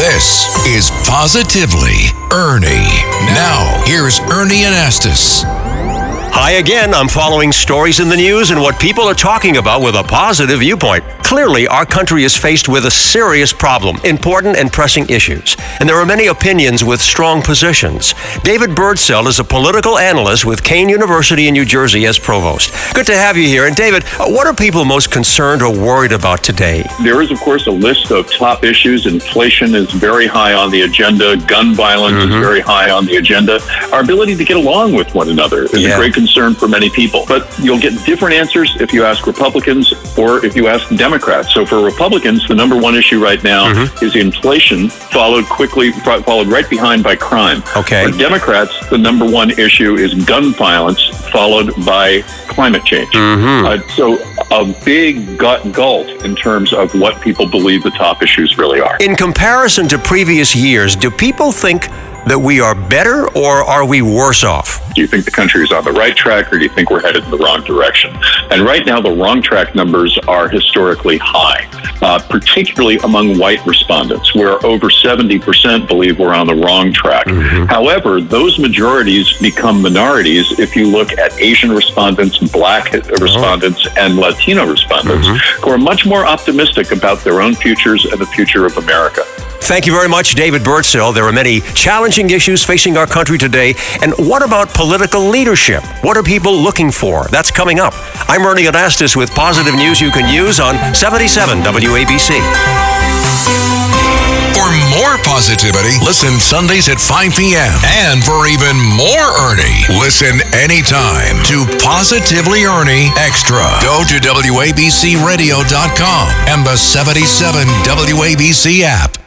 This is Positively Ernie. Now, here's Ernie Anastos. Hi again. I'm following stories in the news and what people are talking about with a positive viewpoint. Clearly, our country is faced with a serious problem, important and pressing issues. And there are many opinions with strong positions. David Birdsell is a political analyst with Kean University in New Jersey as provost. Good to have you here. And David, what are people most concerned or worried about today? There is, of course, a list of top issues. Inflation is very high on the agenda. Gun violence mm-hmm. is very high on the agenda. Our ability to get along with one another is yeah. a great concern for many people. But you'll get different answers if you ask Republicans or if you ask Democrats. So for Republicans, the number one issue right now mm-hmm. is inflation, followed quickly, followed right behind by crime. Okay. For Democrats, the number one issue is gun violence, followed by climate change. Mm-hmm. Uh, so a big gut gulf in terms of what people believe the top issues really are. In comparison to previous years, do people think that we are better or are we worse off? Do you think the country is on the right track or do you think we're headed in the wrong direction? And right now, the wrong track numbers are historically high, uh, particularly among white respondents, where over 70% believe we're on the wrong track. Mm-hmm. However, those majorities become minorities if you look at Asian respondents, black respondents, oh. and Latino respondents, mm-hmm. who are much more optimistic about their own futures and the future of America. Thank you very much, David Birdsell. There are many challenging issues facing our country today. And what about political leadership? What are people looking for? That's coming up. I'm Ernie Anastos with positive news you can use on 77 WABC. For more positivity, listen Sundays at 5 p.m. And for even more Ernie, listen anytime to Positively Ernie Extra. Go to WABCRadio.com and the 77 WABC app.